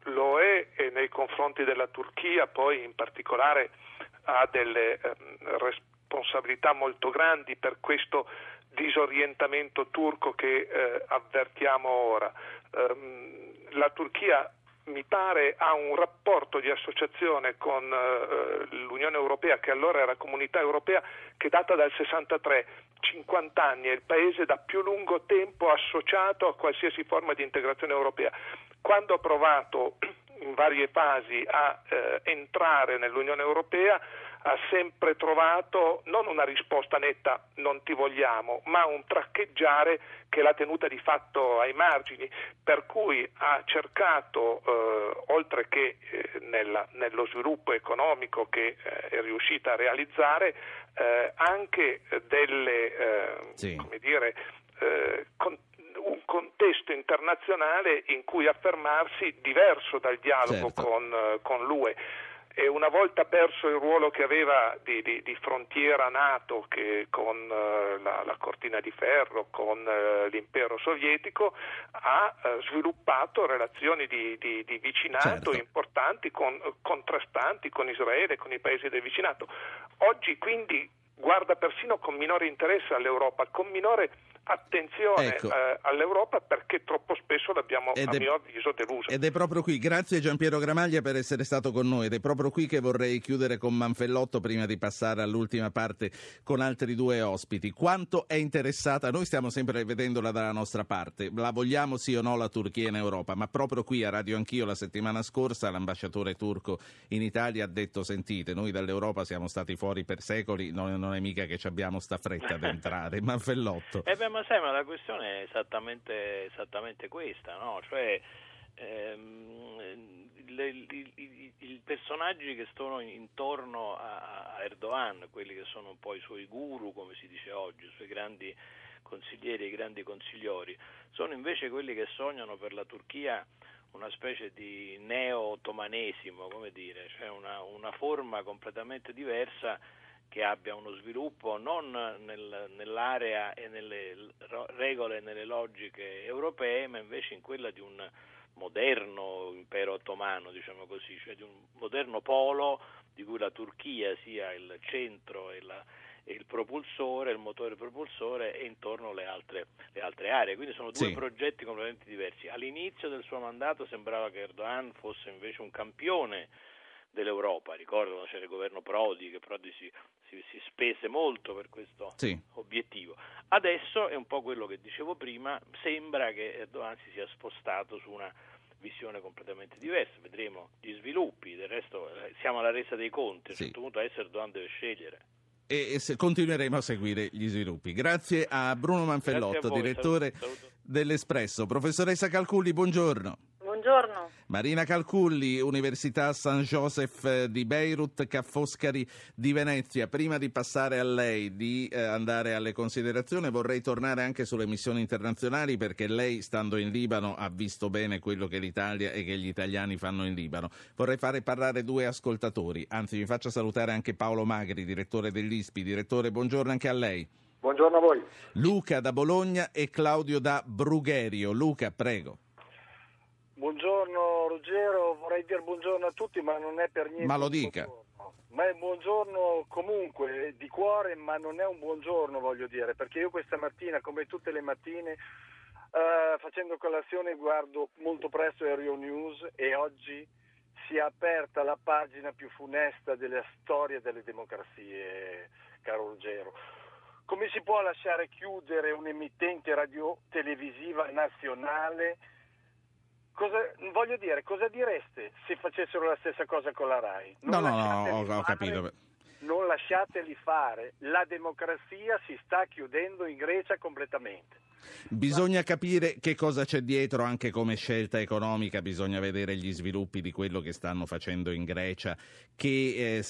Lo è e nei confronti della Turchia poi in particolare ha delle eh, responsabilità molto grandi per questo disorientamento turco che eh, avvertiamo ora. Um, la Turchia mi pare ha un rapporto di associazione con uh, l'Unione Europea, che allora era Comunità Europea, che data dal 63, 50 anni, è il paese da più lungo tempo associato a qualsiasi forma di integrazione europea. Quando ha provato in varie fasi a uh, entrare nell'Unione Europea, ha sempre trovato non una risposta netta non ti vogliamo, ma un traccheggiare che l'ha tenuta di fatto ai margini, per cui ha cercato, eh, oltre che eh, nella, nello sviluppo economico che eh, è riuscita a realizzare, eh, anche delle, eh, sì. come dire, eh, con, un contesto internazionale in cui affermarsi diverso dal dialogo certo. con, con l'UE e una volta perso il ruolo che aveva di, di, di frontiera NATO che con uh, la, la, cortina di ferro, con uh, l'impero sovietico, ha uh, sviluppato relazioni di, di vicinato certo. importanti, con, contrastanti con Israele, con i paesi del vicinato. Oggi quindi guarda persino con minore interesse all'Europa, con minore attenzione ecco. eh, all'Europa perché troppo spesso l'abbiamo ed a è, mio avviso delusa. Ed è proprio qui, grazie Giampiero Gramaglia per essere stato con noi ed è proprio qui che vorrei chiudere con Manfellotto prima di passare all'ultima parte con altri due ospiti. Quanto è interessata, noi stiamo sempre vedendola dalla nostra parte, la vogliamo sì o no la Turchia in Europa, ma proprio qui a Radio Anch'io la settimana scorsa l'ambasciatore turco in Italia ha detto sentite, noi dall'Europa siamo stati fuori per secoli, non, non è mica che abbiamo sta fretta ad entrare. Manfellotto. Eh beh, ma sai, ma la questione è esattamente, esattamente questa, no? Cioè, ehm, i, personaggi che stanno intorno a, a, Erdogan, quelli che sono un po' i suoi guru, come si dice oggi, i suoi grandi consiglieri, i grandi consigliori, sono invece quelli che sognano per la Turchia una specie di neo-ottomanesimo, come dire, cioè una, una forma completamente diversa che abbia uno sviluppo non nel, nell'area e nelle regole e nelle logiche europee, ma invece in quella di un moderno impero ottomano, diciamo così, cioè di un moderno polo di cui la Turchia sia il centro e, la, e il propulsore, il motore propulsore e intorno le altre, le altre aree. Quindi sono due sì. progetti completamente diversi. All'inizio del suo mandato sembrava che Erdogan fosse invece un campione dell'Europa. Ricordo c'era il governo Prodi, che Prodi si, si, si spese molto per questo sì. obiettivo. Adesso è un po' quello che dicevo prima, sembra che Erdogan si sia spostato su una visione completamente diversa, vedremo gli sviluppi, del resto eh, siamo alla resa dei conti, a un certo punto adesso Erdogan deve scegliere. e, se- continueremo a seguire gli sviluppi. Grazie a Bruno Manfellotto, Grazie a voi, direttore saluto- saluto. dell'Espresso. Professoressa Calculli, buongiorno. Buongiorno. Marina Calculli, Università San Joseph eh, di Beirut, Ca' Foscari di Venezia. Prima di passare a lei, di eh, andare alle considerazioni, vorrei tornare anche sulle missioni internazionali perché lei, stando in Libano, ha visto bene quello che l'Italia e che gli italiani fanno in Libano. Vorrei fare parlare due ascoltatori, anzi vi faccio salutare anche Paolo Magri, direttore dell'ISPI. Direttore, buongiorno anche a lei. Buongiorno a voi. Luca da Bologna e Claudio da Brugherio. Luca, prego. Buongiorno Ruggero, vorrei dire buongiorno a tutti, ma non è per niente. Ma lo dica. buongiorno. Ma è buongiorno comunque, di cuore, ma non è un buongiorno, voglio dire, perché io questa mattina, come tutte le mattine, eh, facendo colazione, guardo molto presto Aereo News e oggi si è aperta la pagina più funesta della storia delle democrazie, caro Ruggero. Come si può lasciare chiudere un'emittente radio televisiva nazionale? Cosa, voglio dire, cosa direste se facessero la stessa cosa con la RAI? No, Non no, no, lasciateli ho, ho fare, capito. Non lasciateli fare, la democrazia si sta chiudendo in Grecia completamente. Bisogna capire che cosa c'è dietro anche come scelta economica, bisogna vedere gli sviluppi di quello che stanno facendo in Grecia, che, eh,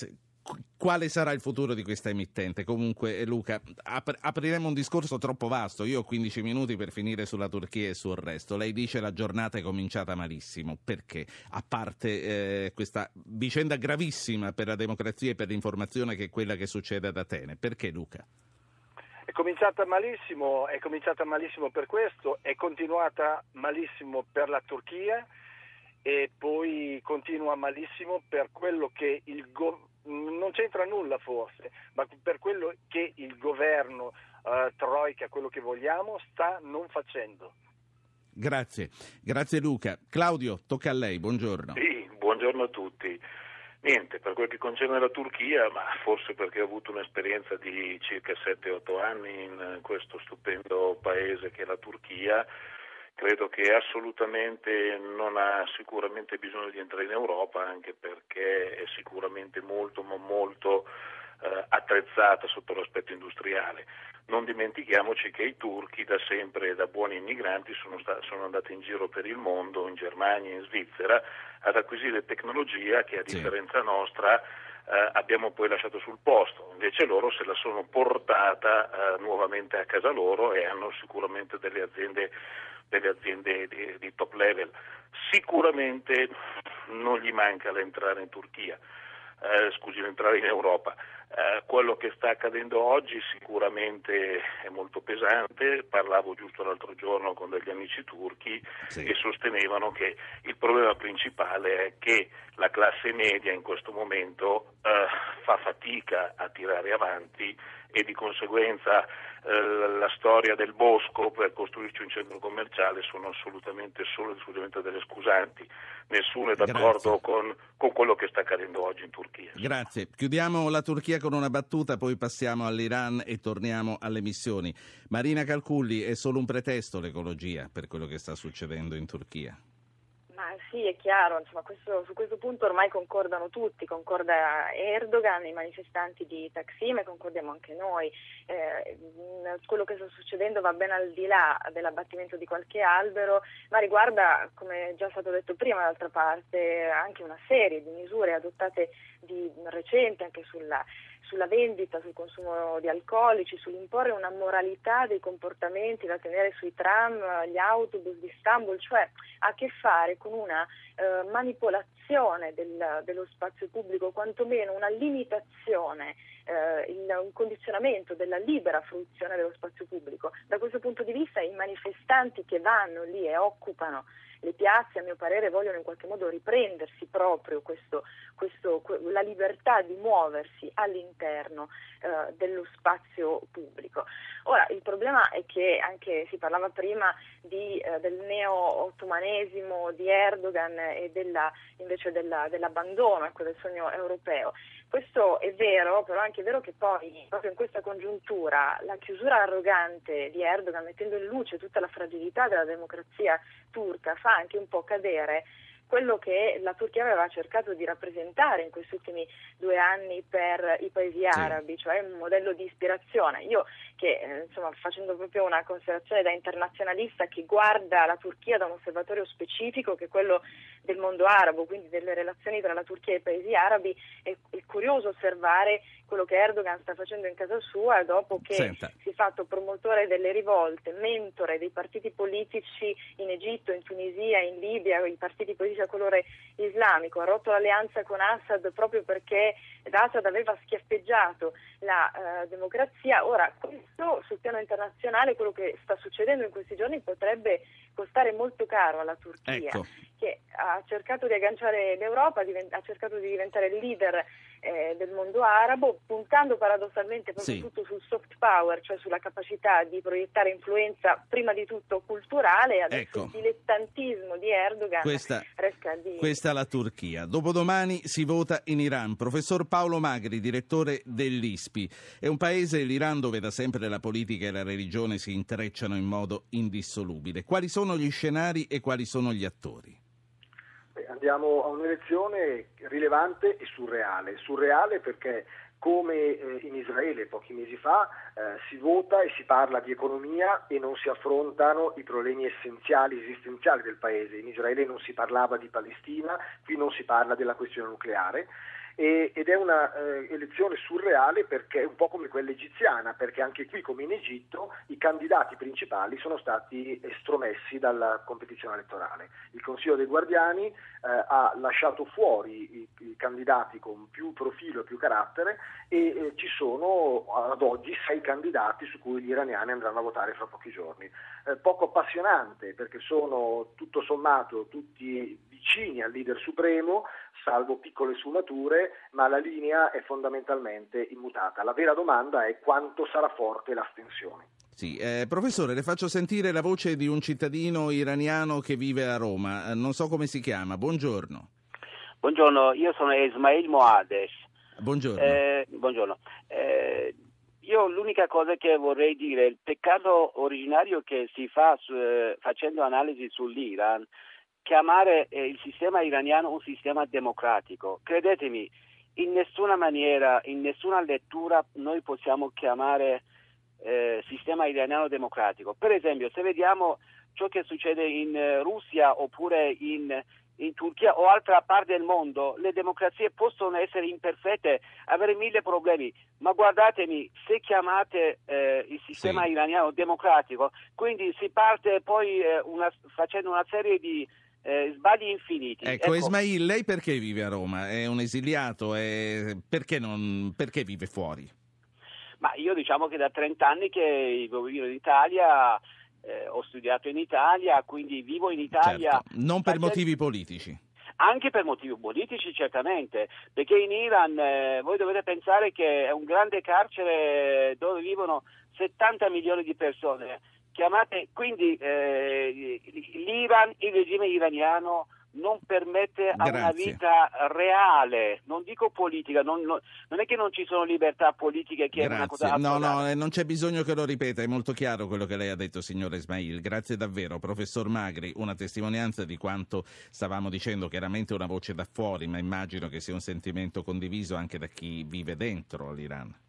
quale sarà il futuro di questa emittente. Comunque eh, Luca, ap- apriremo un discorso troppo vasto, io ho 15 minuti per finire sulla Turchia e sul resto. Lei dice la giornata è cominciata malissimo, perché? A parte eh, questa vicenda gravissima per la democrazia e per l'informazione che è quella che succede ad Atene, perché Luca? È cominciata malissimo, è cominciata malissimo per questo, è continuata malissimo per la Turchia e poi continua malissimo per quello che il go- non c'entra nulla forse, ma per quello che il governo eh, Troika, quello che vogliamo, sta non facendo. Grazie, grazie Luca. Claudio, tocca a lei, buongiorno. Sì, buongiorno a tutti. Niente, per quel che concerne la Turchia, ma forse perché ho avuto un'esperienza di circa 7-8 anni in questo stupendo paese che è la Turchia, credo che assolutamente non ha sicuramente bisogno di entrare in Europa, anche perché è sicuramente molto, ma molto eh, attrezzata sotto l'aspetto industriale. Non dimentichiamoci che i turchi da sempre, da buoni immigranti, sono, sta- sono andati in giro per il mondo, in Germania, in Svizzera, ad acquisire tecnologia che a Sì. differenza nostra eh, abbiamo poi lasciato sul posto. Invece loro se la sono portata eh, nuovamente a casa loro e hanno sicuramente delle aziende, delle aziende di, di top level. Sicuramente non gli manca l'entrare in Turchia. eh, scusi, l'entrare in Europa. Eh, quello che sta accadendo oggi sicuramente è molto pesante, parlavo giusto l'altro giorno con degli amici turchi Sì. e sostenevano che il problema principale è che la classe media in questo momento eh, fa fatica a tirare avanti e di conseguenza eh, la storia del bosco per costruirci un centro commerciale sono assolutamente solo e esclusivamente delle scusanti. Nessuno è d'accordo con, con quello che sta accadendo oggi in Turchia. Grazie. Chiudiamo la Turchia con una battuta, poi passiamo all'Iran e torniamo alle missioni. Marina Calculli, è solo un pretesto l'ecologia per quello che sta succedendo in Turchia? Ma sì, è chiaro, insomma, questo- su questo punto ormai concordano tutti, concorda Erdogan, i manifestanti di Taksim e concordiamo anche noi. Eh, mh, quello che sta succedendo va ben al di là dell'abbattimento di qualche albero, ma riguarda, come già stato detto prima, d'altra parte, anche una serie di misure adottate di recente anche sulla sulla vendita, sul consumo di alcolici, sull'imporre una moralità dei comportamenti da tenere sui tram, gli autobus di Istanbul, cioè ha a che fare con una eh, manipolazione del- dello spazio pubblico, quantomeno una limitazione, eh, il- un condizionamento della libera fruizione dello spazio pubblico. Da questo punto di vista i manifestanti che vanno lì e occupano le piazze, a mio parere, vogliono in qualche modo riprendersi proprio questo, questo- que- la libertà di muoversi all'interno eh, dello spazio pubblico. Ora, il problema è che anche si parlava prima di, eh, del neo-ottomanesimo di Erdogan e della- invece della- dell'abbandono ecco, del sogno europeo. Questo è vero, però è anche vero che poi, proprio in questa congiuntura, la chiusura arrogante di Erdogan, mettendo in luce tutta la fragilità della democrazia turca, fa anche un po' cadere quello che la Turchia aveva cercato di rappresentare in questi ultimi due anni per i paesi arabi, cioè un modello di ispirazione. Io che eh, insomma facendo proprio una considerazione da internazionalista che guarda la Turchia da un osservatorio specifico che è quello del mondo arabo, quindi delle relazioni tra la Turchia e i paesi arabi, è, è curioso osservare quello che Erdogan sta facendo in casa sua dopo che Senta. si è fatto promotore delle rivolte, mentore dei partiti politici in Egitto, in Tunisia, in Libia, i partiti politici a colore islamico, ha rotto l'alleanza con Assad proprio perché Assad aveva schiaffeggiato la uh, democrazia. Ora, questo sul piano internazionale, quello che sta succedendo in questi giorni potrebbe costare molto caro alla Turchia, ecco. che ha cercato di agganciare l'Europa, ha cercato di diventare il leader eh, del mondo arabo, puntando paradossalmente proprio sì. tutto sul soft power, cioè sulla capacità di proiettare influenza prima di tutto culturale, adesso ecco. il dilettantismo di Erdogan questa, di... Questa è la Turchia. Dopodomani si vota in Iran. Professor Paolo Magri, direttore dell'ISPI. È un paese, l'Iran, dove da sempre la politica e la religione si intrecciano in modo indissolubile. Quali sono gli scenari e quali sono gli attori? Andiamo a un'elezione rilevante e surreale. Surreale perché come eh, in Israele pochi mesi fa eh, si vota e si parla di economia e non si affrontano i problemi essenziali, esistenziali del paese. In Israele non si parlava di Palestina, qui non si parla della questione nucleare e, ed è una eh, elezione surreale perché è un po' come quella egiziana, perché anche qui come in Egitto i candidati principali sono stati estromessi dalla competizione elettorale. Il Consiglio dei Guardiani eh, ha lasciato fuori i, i, candidati con più profilo e più carattere e eh, ci sono ad oggi sei candidati su cui gli iraniani andranno a votare fra pochi giorni. Eh, poco appassionante perché sono tutto sommato tutti vicini al leader supremo, salvo piccole sfumature, ma la linea è fondamentalmente immutata. La vera domanda è quanto sarà forte l'astensione. Sì, eh, professore, le faccio sentire la voce di un cittadino iraniano che vive a Roma, eh, non so come si chiama, buongiorno. Buongiorno, io sono Ismail Moades. Buongiorno. Eh, buongiorno. Eh, io l'unica cosa che vorrei dire, il peccato originario che si fa su, eh, facendo analisi sull'Iran chiamare eh, il sistema iraniano un sistema democratico. Credetemi, in nessuna maniera, in nessuna lettura noi possiamo chiamare eh, sistema iraniano democratico. Per esempio, se vediamo ciò che succede in eh, Russia oppure in, in Turchia o altra parte del mondo, le democrazie possono essere imperfette, avere mille problemi, ma guardatemi, se chiamate eh, il sistema sì. iraniano democratico, quindi si parte poi eh, una, facendo una serie di eh, sbagli infiniti. Ecco, ecco, Ismail, lei perché vive a Roma? È un esiliato? È... Perché, non... perché vive fuori? Ma io diciamo che da 30 anni che vivo in Italia, eh, ho studiato in Italia, quindi vivo in Italia. Certo. Non per motivi politici. Anche per motivi politici, certamente, perché in Iran eh, voi dovete pensare che è un grande carcere dove vivono 70 milioni di persone chiamate quindi eh, l'Iran, il regime iraniano non permette a Grazie. una vita reale, non dico politica, non, non, non, è che non ci sono libertà politiche che Grazie. è una cosa No, no, eh, non c'è bisogno che lo ripeta, è molto chiaro quello che lei ha detto, signore Ismail. Grazie davvero, professor Magri, una testimonianza di quanto stavamo dicendo, chiaramente una voce da fuori, ma immagino che sia un sentimento condiviso anche da chi vive dentro l'Iran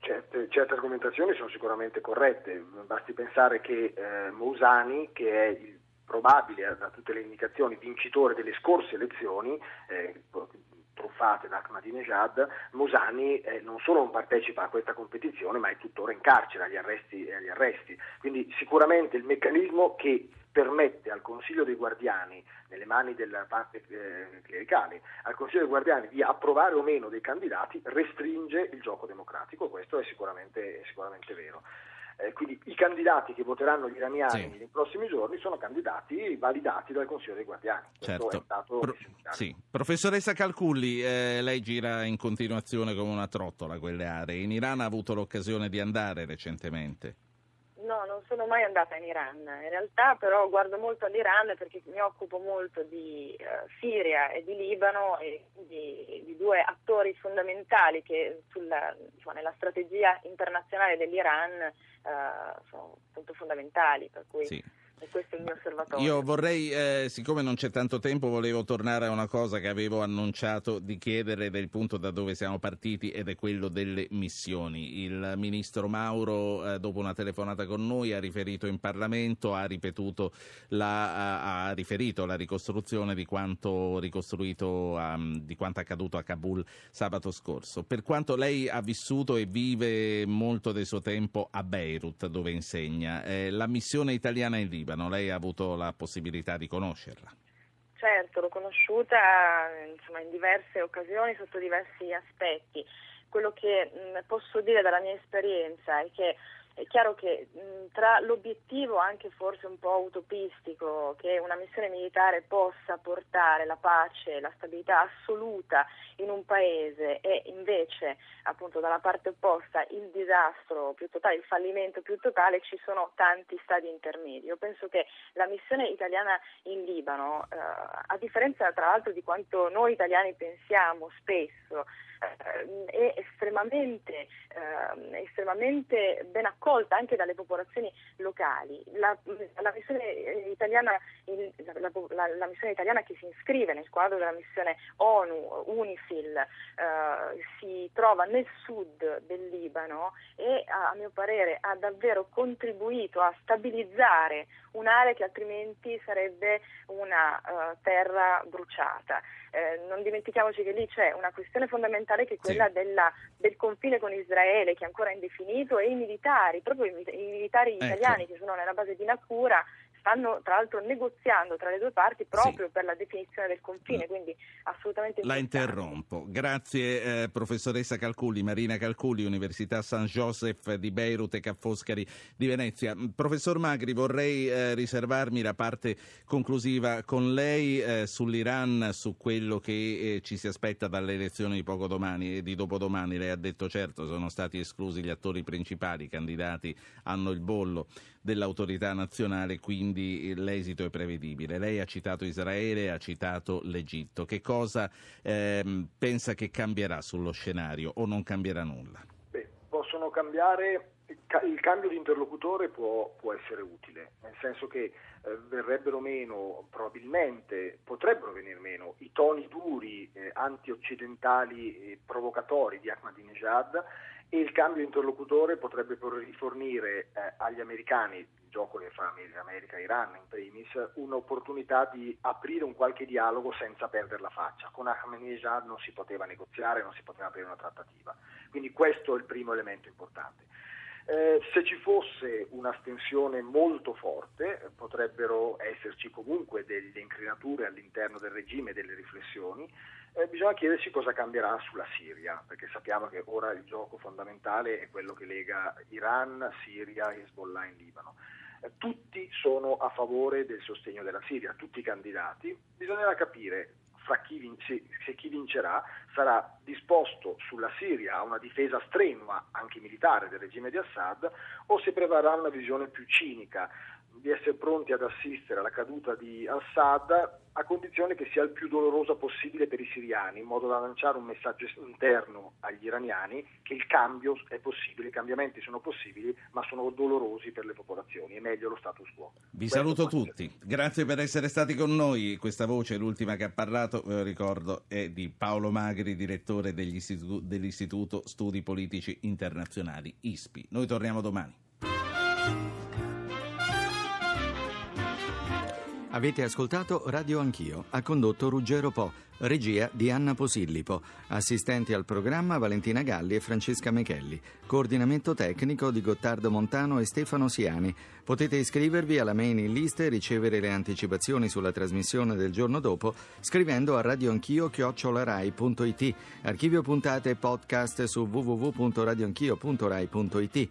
certe argomentazioni sono sicuramente corrette, basti pensare che eh, Mousani, che è il probabile, da tutte le indicazioni, vincitore delle scorse elezioni, eh, truffate da Ahmadinejad, Mosani eh, non solo non partecipa a questa competizione, ma è tuttora in carcere agli arresti, agli arresti. Quindi sicuramente il meccanismo che permette al Consiglio dei Guardiani, nelle mani della parte eh, clericale, al Consiglio dei Guardiani di approvare o meno dei candidati, restringe il gioco democratico, questo è sicuramente, è sicuramente vero. Eh, quindi i candidati che voteranno gli iraniani sì. nei prossimi giorni sono candidati validati dal Consiglio dei Guardiani. Certo. Pro- sì. Professoressa Calculli, eh, lei gira in continuazione come una trottola quelle aree. In Iran ha avuto l'occasione di andare recentemente? Sono mai andata in Iran. In realtà però guardo molto all'Iran perché mi occupo molto di uh, Siria e di Libano e di, di due attori fondamentali che sulla, diciamo, nella strategia internazionale dell'Iran uh, sono appunto fondamentali. Per cui sì. E questo è il mio osservatorio. Io vorrei, eh, siccome non c'è tanto tempo, volevo tornare a una cosa che avevo annunciato di chiedere del punto da dove siamo partiti ed è quello delle missioni. Il ministro Mauro, eh, dopo una telefonata con noi, ha riferito in Parlamento, ha ripetuto la, ha riferito la ricostruzione di quanto ricostruito, um, di quanto accaduto a Kabul sabato scorso. Per quanto lei ha vissuto e vive molto del suo tempo a Beirut, dove insegna, eh, la missione italiana in Libano Libano, lei ha avuto la possibilità di conoscerla. Certo, l'ho conosciuta insomma, in diverse occasioni sotto diversi aspetti. Quello che mh, posso dire dalla mia esperienza è che è chiaro che mh, tra l'obiettivo anche forse un po' utopistico che una missione militare possa portare la pace, e la stabilità assoluta in un paese e invece appunto dalla parte opposta il disastro più totale, il fallimento più totale, ci sono tanti stadi intermedi. Io penso che la missione italiana in Libano, eh, a differenza tra l'altro di quanto noi italiani pensiamo spesso, eh, è estremamente, eh, estremamente, ben accolta anche dalle popolazioni locali. La, la, missione italiana, la, la, missione italiana, che si iscrive nel quadro della missione ONU, UNIFIL, eh, si trova nel sud del Libano e a mio parere ha davvero contribuito a stabilizzare un'area che altrimenti sarebbe una uh, terra bruciata. Eh, non dimentichiamoci che lì c'è una questione fondamentale che è quella sì. della, del confine con Israele che è ancora indefinito e i militari, proprio i, i militari ecco. italiani che sono nella base di Nakura stanno tra l'altro negoziando tra le due parti proprio sì. per la definizione del confine, quindi assolutamente La interrompo. Grazie eh, professoressa Calculi, Marina Calculi, Università San Joseph di Beirut e Ca' Foscari di Venezia. Mm, professor Magri, vorrei eh, riservarmi la parte conclusiva con lei eh, sull'Iran, su quello che eh, ci si aspetta dalle elezioni di poco domani e di dopodomani. Lei ha detto certo, sono stati esclusi gli attori principali, i candidati hanno il bollo dell'autorità nazionale, quindi l'esito è prevedibile. Lei ha citato Israele, ha citato l'Egitto. Che cosa ehm, pensa che cambierà sullo scenario o non cambierà nulla? Beh, possono cambiare il cambio di interlocutore può, può, essere utile, nel senso che eh, verrebbero meno, probabilmente potrebbero venire meno i toni duri, eh, anti-occidentali e provocatori di Ahmadinejad il cambio interlocutore potrebbe rifornire eh, agli americani, il gioco che fa America e Iran in primis, un'opportunità di aprire un qualche dialogo senza perdere la faccia. Con Ahmadinejad non si poteva negoziare, non si poteva aprire una trattativa. Quindi questo è il primo elemento importante. Eh, se ci fosse un'astensione molto forte, potrebbero esserci comunque delle incrinature all'interno del regime, delle riflessioni, eh, bisogna chiedersi cosa cambierà sulla Siria, perché sappiamo che ora il gioco fondamentale è quello che lega Iran, Siria Hezbollah in Libano. Eh, tutti sono a favore del sostegno della Siria, tutti i candidati. Bisognerà capire chi vince, se chi vincerà sarà disposto sulla Siria a una difesa strenua, anche militare, del regime di Assad, o se prevarrà una visione più cinica di essere pronti ad assistere alla caduta di Assad a condizione che sia il più dolorosa possibile per i siriani, in modo da lanciare un messaggio interno agli iraniani che il cambio è possibile, i cambiamenti sono possibili, ma sono dolorosi per le popolazioni, è meglio lo status quo. Vi Questo saluto tutti, grazie per essere stati con noi. Questa voce, l'ultima che ha parlato, ve lo ricordo, è di Paolo Magri, direttore dell'Istituto Studi Politici Internazionali, ISPI. Noi torniamo domani. Avete ascoltato Radio Anch'io, ha condotto Ruggero Po, regia di Anna Posillipo, assistenti al programma Valentina Galli e Francesca Mechelli, coordinamento tecnico di Gottardo Montano e Stefano Siani. Potete iscrivervi alla mailing list e ricevere le anticipazioni sulla trasmissione del giorno dopo scrivendo a radioanchio.it. Archivio puntate e podcast su www.radioanchio.rai.it.